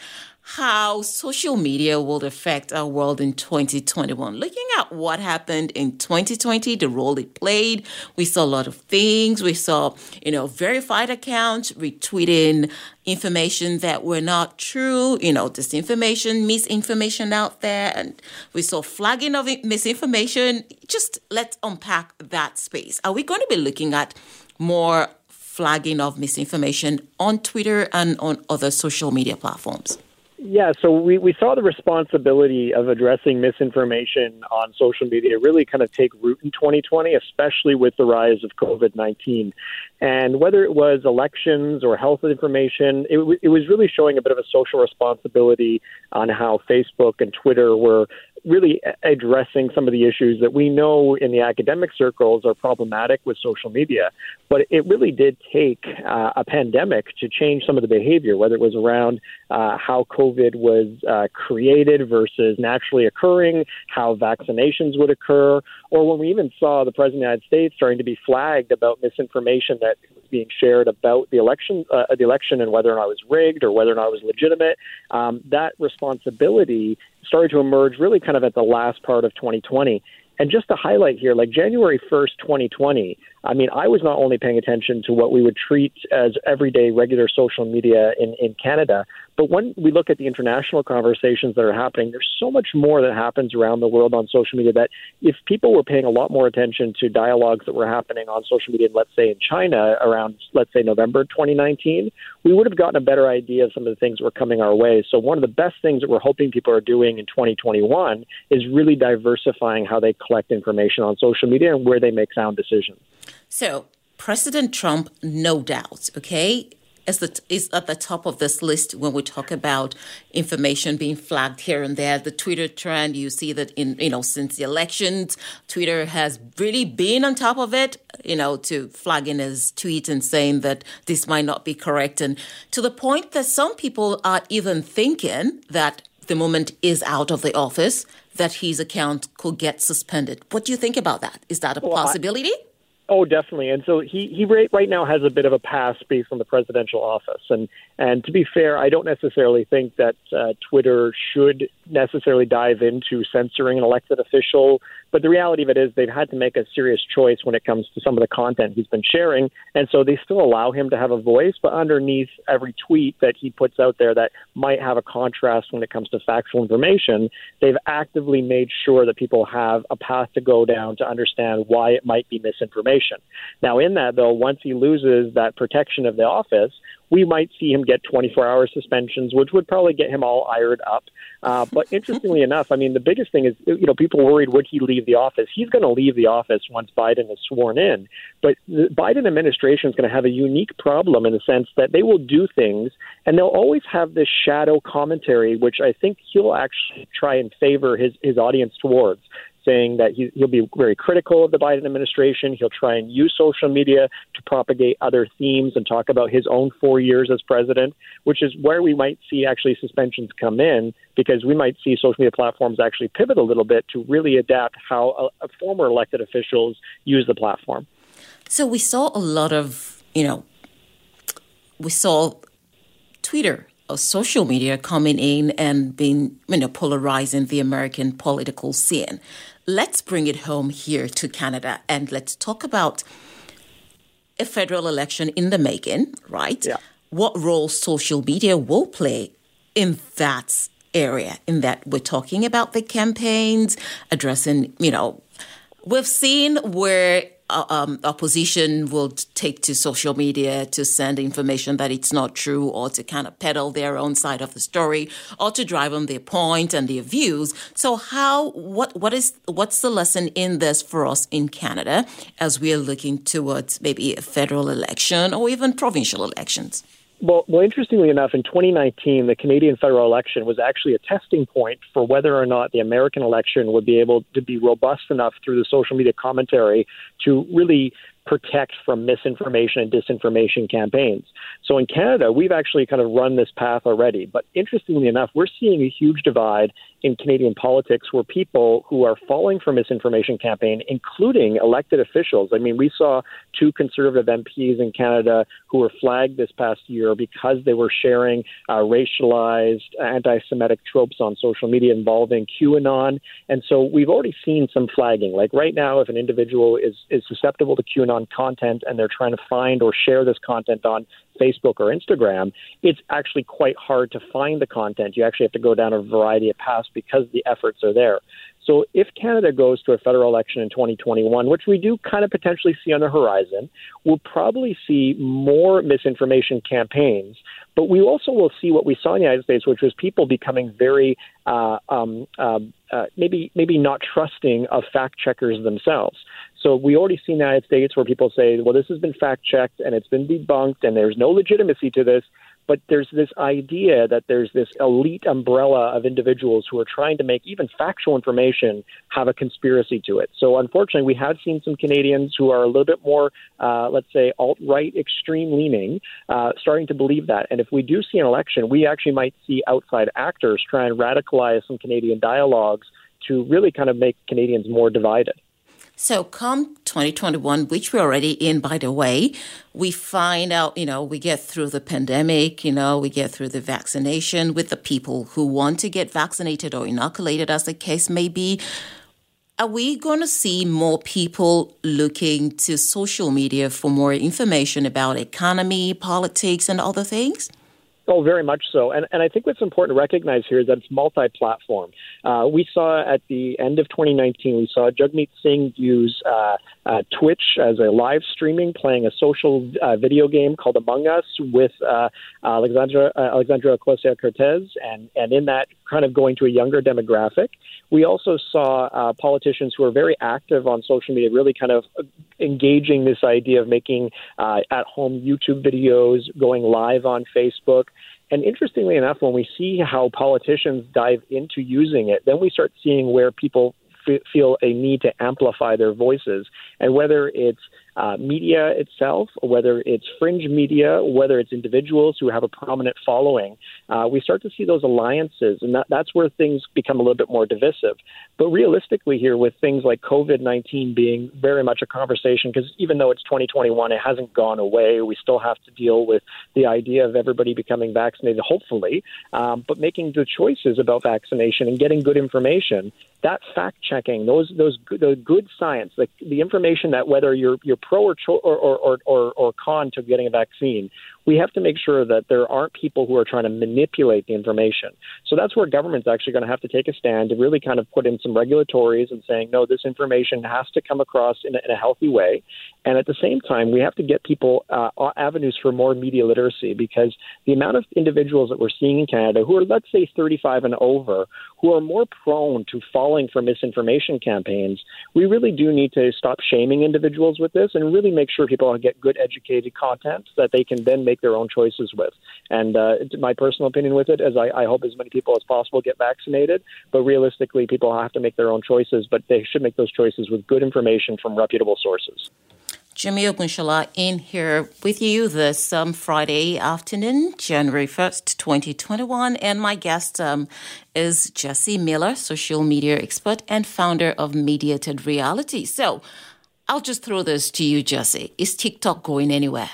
how social media will affect our world in 2021. Looking at what happened in 2020, the role it played, we saw a lot of things. We saw, you know, verified accounts retweeting information that were not true, you know, disinformation, misinformation out there, and we saw flagging of misinformation. Just let's unpack that space. Are we going to be looking at more flagging of misinformation on Twitter and on other social media platforms? Yeah, so we, we saw the responsibility of addressing misinformation on social media really kind of take root in 2020, especially with the rise of COVID 19. And whether it was elections or health information, it, it was really showing a bit of a social responsibility on how Facebook and Twitter were really addressing some of the issues that we know in the academic circles are problematic with social media. But it really did take uh, a pandemic to change some of the behavior, whether it was around uh, how COVID was uh, created versus naturally occurring, how vaccinations would occur, or when we even saw the President of the United States starting to be flagged about misinformation that was being shared about the election, uh, the election and whether or not it was rigged or whether or not it was legitimate. Um, that responsibility started to emerge really kind of at the last part of 2020. And just to highlight here, like January 1st, 2020, I mean, I was not only paying attention to what we would treat as everyday regular social media in, in Canada, but when we look at the international conversations that are happening, there's so much more that happens around the world on social media that if people were paying a lot more attention to dialogues that were happening on social media, let's say in China around, let's say, November 2019, we would have gotten a better idea of some of the things that were coming our way. So, one of the best things that we're hoping people are doing in 2021 is really diversifying how they collect information on social media and where they make sound decisions. So, President Trump, no doubt, okay, is, the, is at the top of this list when we talk about information being flagged here and there. The Twitter trend, you see that in you know since the elections, Twitter has really been on top of it. You know, to flagging his tweet and saying that this might not be correct, and to the point that some people are even thinking that the moment is out of the office that his account could get suspended. What do you think about that? Is that a well, possibility? I- Oh, definitely. And so he he right now has a bit of a pass based on the presidential office. And and to be fair, I don't necessarily think that uh, Twitter should necessarily dive into censoring an elected official. But the reality of it is they've had to make a serious choice when it comes to some of the content he's been sharing. And so they still allow him to have a voice, but underneath every tweet that he puts out there that might have a contrast when it comes to factual information, they've actively made sure that people have a path to go down to understand why it might be misinformation. Now, in that, though, once he loses that protection of the office, we might see him get 24 hour suspensions, which would probably get him all ironed up. Uh, but interestingly enough, I mean, the biggest thing is, you know, people worried would he leave the office? He's going to leave the office once Biden is sworn in. But the Biden administration is going to have a unique problem in the sense that they will do things and they'll always have this shadow commentary, which I think he'll actually try and favor his, his audience towards saying that he, will be very critical of the Biden administration. He'll try and use social media to propagate other themes and talk about his own four years as president, which is where we might see actually suspensions come in because we might see social media platforms actually pivot a little bit to really adapt how a, a former elected officials use the platform. So we saw a lot of, you know, we saw Twitter social media coming in and being, you know, polarizing the American political scene. Let's bring it home here to Canada and let's talk about a federal election in the making, right? Yeah. What role social media will play in that area, in that we're talking about the campaigns, addressing, you know, we've seen where um, opposition will take to social media to send information that it's not true or to kind of peddle their own side of the story or to drive on their point and their views. So how what what is what's the lesson in this for us in Canada as we are looking towards maybe a federal election or even provincial elections? Well, well, interestingly enough, in 2019, the Canadian federal election was actually a testing point for whether or not the American election would be able to be robust enough through the social media commentary to really protect from misinformation and disinformation campaigns. So in Canada, we've actually kind of run this path already. But interestingly enough, we're seeing a huge divide in Canadian politics where people who are falling for misinformation campaign, including elected officials. I mean, we saw two conservative MPs in Canada who were flagged this past year because they were sharing uh, racialized anti Semitic tropes on social media involving QAnon. And so we've already seen some flagging. Like right now, if an individual is, is susceptible to QAnon content and they're trying to find or share this content on Facebook or Instagram, it's actually quite hard to find the content. You actually have to go down a variety of paths because the efforts are there. So if Canada goes to a federal election in 2021, which we do kind of potentially see on the horizon, we'll probably see more misinformation campaigns. But we also will see what we saw in the United States, which was people becoming very uh, um, uh, uh, maybe maybe not trusting of fact checkers themselves. So we already see in the United States where people say, well, this has been fact checked and it's been debunked and there's no legitimacy to this. But there's this idea that there's this elite umbrella of individuals who are trying to make even factual information have a conspiracy to it. So unfortunately, we have seen some Canadians who are a little bit more, uh, let's say, alt right, extreme leaning, uh, starting to believe that. And if we do see an election, we actually might see outside actors try and radicalize some Canadian dialogues to really kind of make Canadians more divided. So come 2021, which we're already in, by the way, we find out, you know, we get through the pandemic, you know, we get through the vaccination with the people who want to get vaccinated or inoculated, as the case may be. Are we going to see more people looking to social media for more information about economy, politics, and other things? Oh, very much so. And, and I think what's important to recognize here is that it's multi platform. Uh, we saw at the end of 2019, we saw Jagmeet Singh use uh, uh, Twitch as a live streaming, playing a social uh, video game called Among Us with uh, Alexandra, uh, Alexandra Ocasio Cortez, and, and in that, kind of going to a younger demographic. We also saw politicians who are very active on social media really kind of engaging this idea of making at home YouTube videos, going live on Facebook. And interestingly enough, when we see how politicians dive into using it, then we start seeing where people f- feel a need to amplify their voices. And whether it's uh, media itself, whether it's fringe media, whether it's individuals who have a prominent following, uh, we start to see those alliances, and that, that's where things become a little bit more divisive. But realistically, here with things like COVID 19 being very much a conversation, because even though it's 2021, it hasn't gone away. We still have to deal with the idea of everybody becoming vaccinated, hopefully, um, but making the choices about vaccination and getting good information. That fact checking, those those the good science, the, the information that whether you're you're pro or, cho- or, or, or, or con to getting a vaccine, we have to make sure that there aren't people who are trying to manipulate the information. So that's where government's actually going to have to take a stand to really kind of put in some regulatories and saying, no, this information has to come across in a, in a healthy way. And at the same time, we have to get people uh, avenues for more media literacy because the amount of individuals that we're seeing in Canada who are, let's say, 35 and over, who are more prone to falling for misinformation campaigns, we really do need to stop shaming individuals with this and really make sure people get good educated content that they can then make their own choices with. And uh, my personal opinion with it is I, I hope as many people as possible get vaccinated, but realistically, people have to make their own choices, but they should make those choices with good information from reputable sources. Jimmy Ogunshola in here with you this um, Friday afternoon, January 1st, 2021. And my guest um, is Jesse Miller, social media expert and founder of Mediated Reality. So I'll just throw this to you, Jesse. Is TikTok going anywhere?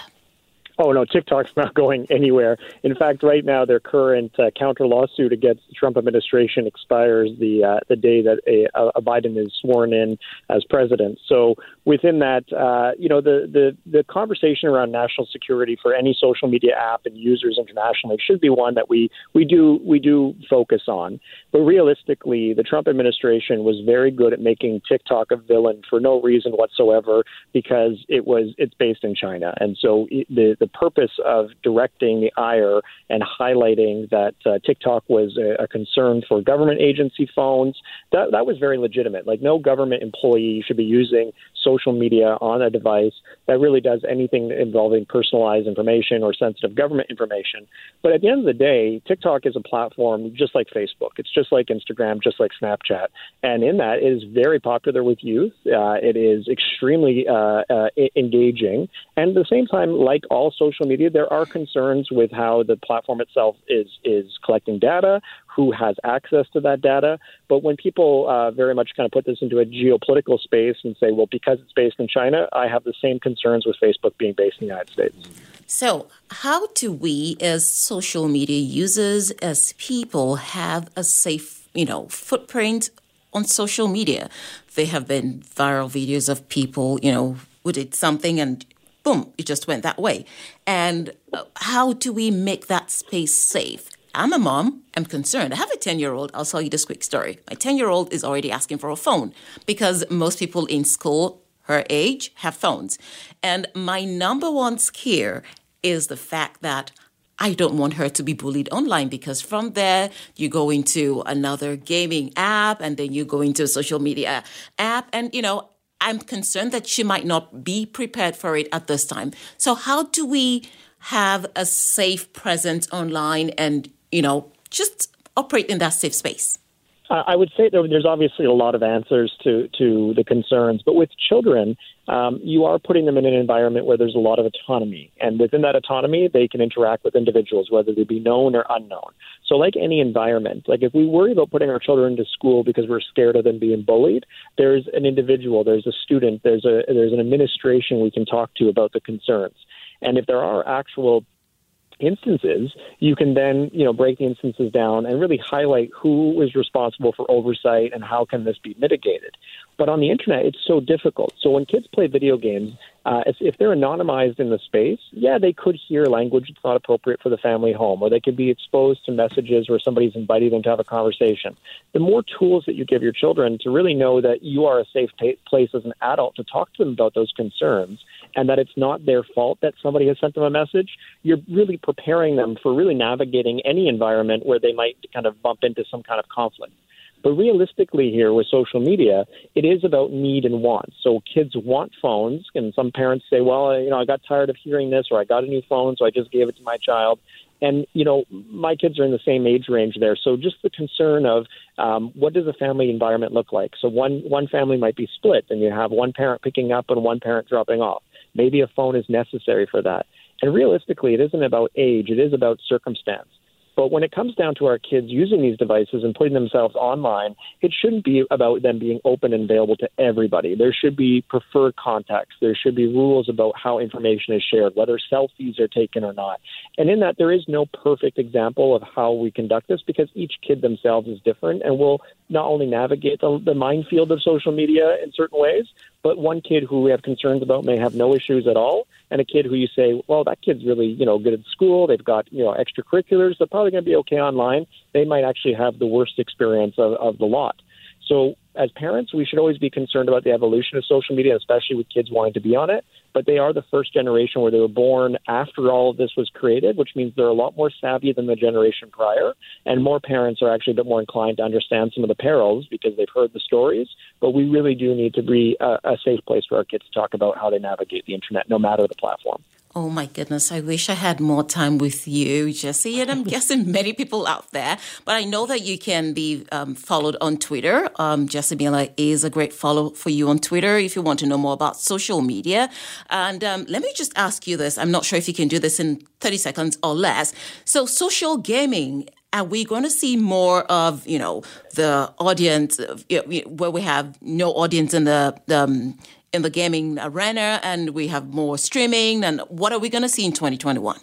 Oh no, TikTok's not going anywhere. In fact, right now their current uh, counter lawsuit against the Trump administration expires the uh, the day that a, a, Biden is sworn in as president. So within that, uh, you know, the, the the conversation around national security for any social media app and users internationally should be one that we we do we do focus on. But realistically, the Trump administration was very good at making TikTok a villain for no reason whatsoever because it was it's based in China, and so the the purpose of directing the ire and highlighting that uh, TikTok was a, a, concern for government agency phones, that, that was very legitimate. Like, no government employee should be using social media on a device that really does anything involving personalized information or sensitive government information. But at the end of the day, TikTok is a platform just like Facebook. It's just like Instagram, just like Snapchat. And in that, it is very popular with youth. Uh, it is extremely uh, uh, engaging. And at the same time, like all social media, there are concerns with how the platform itself is is collecting data, who has access to that data. But when people uh, very much kind of put this into a geopolitical space and say, well, because it's based in China, I have the same concerns with Facebook being based in the United States. So, how do we, as social media users, as people, have a safe, you know, footprint on social media? There have been viral videos of people, you know, who did something and boom, it just went that way. And uh, how do we make that space safe? I'm a mom. I'm concerned. I have a 10 year old. I'll tell you this quick story. My 10 year old is already asking for a phone because most people in school her age have phones. And my number one scare is the fact that I don't want her to be bullied online because from there you go into another gaming app and then you go into a social media app. And, you know, I'm concerned that she might not be prepared for it at this time. So, how do we have a safe presence online and, you know, just operate in that safe space? I would say there's obviously a lot of answers to, to the concerns, but with children, um, you are putting them in an environment where there's a lot of autonomy. And within that autonomy, they can interact with individuals, whether they be known or unknown. So, like any environment, like if we worry about putting our children into school because we're scared of them being bullied, there's an individual, there's a student, there's a there's an administration we can talk to about the concerns. And if there are actual instances, you can then you know break the instances down and really highlight who is responsible for oversight and how can this be mitigated. But on the internet, it's so difficult. So when kids play video games, uh, if, if they're anonymized in the space, yeah, they could hear language that's not appropriate for the family home, or they could be exposed to messages where somebody's inviting them to have a conversation. The more tools that you give your children to really know that you are a safe place as an adult to talk to them about those concerns and that it's not their fault that somebody has sent them a message, you're really preparing them for really navigating any environment where they might kind of bump into some kind of conflict. But realistically, here with social media, it is about need and want. So kids want phones, and some parents say, "Well, you know, I got tired of hearing this, or I got a new phone, so I just gave it to my child." And you know, my kids are in the same age range there, so just the concern of um, what does a family environment look like? So one one family might be split, and you have one parent picking up and one parent dropping off. Maybe a phone is necessary for that. And realistically, it isn't about age; it is about circumstance. But when it comes down to our kids using these devices and putting themselves online, it shouldn't be about them being open and available to everybody. There should be preferred contacts. There should be rules about how information is shared, whether selfies are taken or not. And in that, there is no perfect example of how we conduct this because each kid themselves is different and will not only navigate the, the minefield of social media in certain ways, but one kid who we have concerns about may have no issues at all, and a kid who you say, well, that kid's really you know good at school. They've got you know extracurriculars. They're probably going to be okay online. They might actually have the worst experience of, of the lot. So as parents, we should always be concerned about the evolution of social media, especially with kids wanting to be on it. But they are the first generation where they were born after all of this was created, which means they're a lot more savvy than the generation prior. And more parents are actually a bit more inclined to understand some of the perils because they've heard the stories. But we really do need to be a, a safe place for our kids to talk about how they navigate the internet, no matter the platform. Oh my goodness, I wish I had more time with you, Jesse, and I'm guessing many people out there. But I know that you can be um, followed on Twitter. Um, Jesse Miller is a great follow for you on Twitter if you want to know more about social media. And um, let me just ask you this. I'm not sure if you can do this in 30 seconds or less. So, social gaming are we going to see more of you know the audience where we have no audience in the, the um, in the gaming arena and we have more streaming. And what are we going to see in 2021?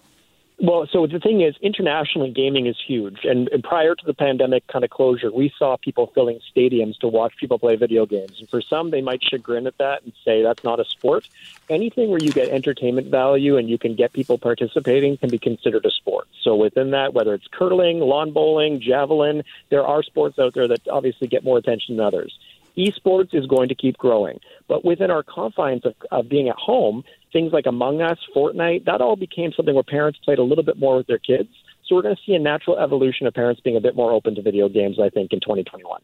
Well, so the thing is, internationally, gaming is huge. And, and, prior to the pandemic kind of closure, we saw people filling stadiums to watch people play video games. And for some, they might chagrin at that and say that's not a sport. Anything where you get entertainment value and you can get people participating can be considered a sport. So within that, whether it's curling, lawn bowling, javelin, there are sports out there that obviously get more attention than others esports is going to keep growing. But within our confines of, of being at home, things like Among Us, Fortnite, that all became something where parents played a little bit more with their kids. So we're going to see a natural evolution of parents being a bit more open to video games, I think, in 2021.